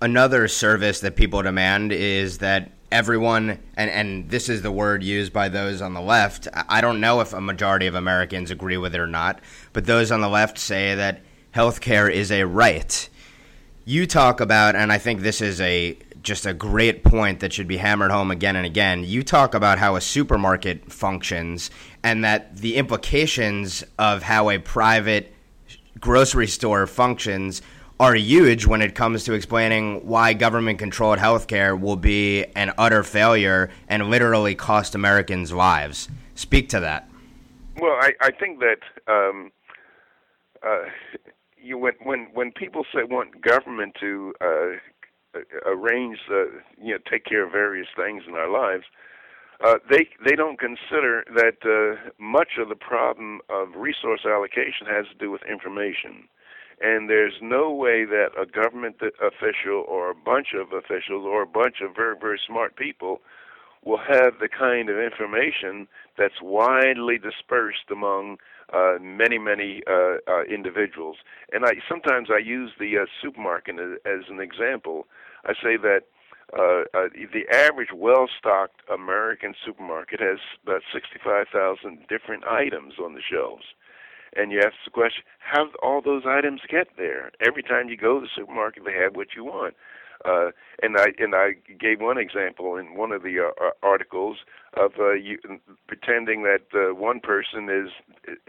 Another service that people demand is that everyone, and, and this is the word used by those on the left. I don't know if a majority of Americans agree with it or not, but those on the left say that healthcare is a right. You talk about, and I think this is a just a great point that should be hammered home again and again. You talk about how a supermarket functions and that the implications of how a private grocery store functions are huge when it comes to explaining why government controlled healthcare will be an utter failure and literally cost Americans lives. Speak to that. Well, I, I think that um, uh, you, when when when people say want government to uh, arrange, uh, you know, take care of various things in our lives, uh, they they don't consider that uh, much of the problem of resource allocation has to do with information and there's no way that a government official or a bunch of officials or a bunch of very, very smart people will have the kind of information that's widely dispersed among uh, many, many uh, uh, individuals. And I sometimes I use the uh, supermarket as, an example. I say that uh, uh, the average well-stocked American supermarket has about 65,000 different items on the shelves and you ask the question, how all those items get there? Every time you go to the supermarket, they have what you want. Uh, and I and I gave one example in one of the uh, articles of uh, you, pretending that uh, one person is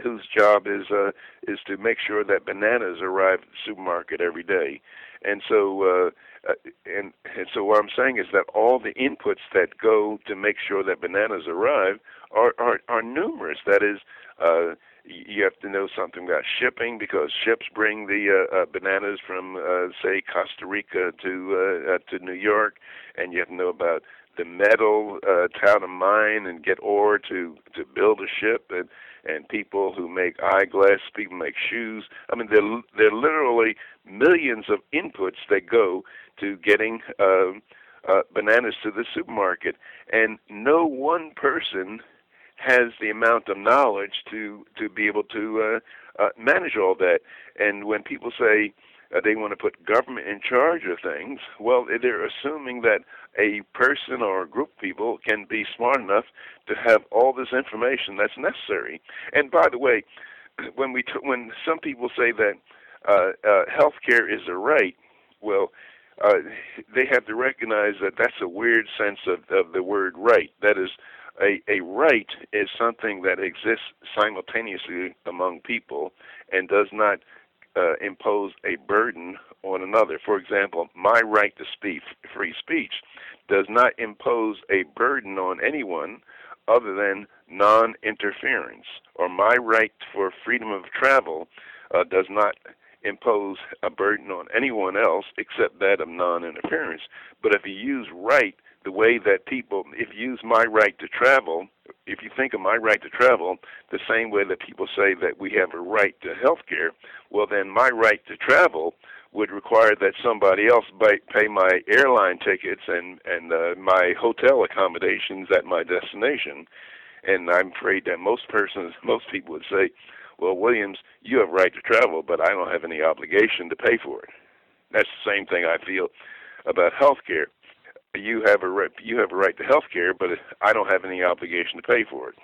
whose job is uh, is to make sure that bananas arrive at the supermarket every day, and so uh, uh, and and so what I'm saying is that all the inputs that go to make sure that bananas arrive are are, are numerous. That is. Uh, you have to know something about shipping because ships bring the uh, uh, bananas from, uh, say, Costa Rica to uh, to New York, and you have to know about the metal uh, town of mine and get ore to to build a ship and and people who make eyeglass, people make shoes. I mean, there there are literally millions of inputs that go to getting uh, uh, bananas to the supermarket, and no one person has the amount of knowledge to to be able to uh, uh, manage all that. And when people say uh, they want to put government in charge of things, well, they're assuming that a person or a group of people can be smart enough to have all this information that's necessary. And by the way, when we t- when some people say that uh, uh, healthcare is a right, well. Uh, they have to recognize that that's a weird sense of, of the word right. That is, a, a right is something that exists simultaneously among people and does not uh, impose a burden on another. For example, my right to speak, free speech, does not impose a burden on anyone other than non interference. Or my right for freedom of travel uh, does not impose a burden on anyone else except that of non interference. But if you use right the way that people, if you use my right to travel, if you think of my right to travel the same way that people say that we have a right to health care, well, then my right to travel would require that somebody else pay my airline tickets and and uh, my hotel accommodations at my destination. And I'm afraid that most persons, most people would say, "Well, Williams, you have a right to travel, but I don't have any obligation to pay for it." That's the same thing I feel about health care you have a right, you have a right to health care, but I don't have any obligation to pay for it.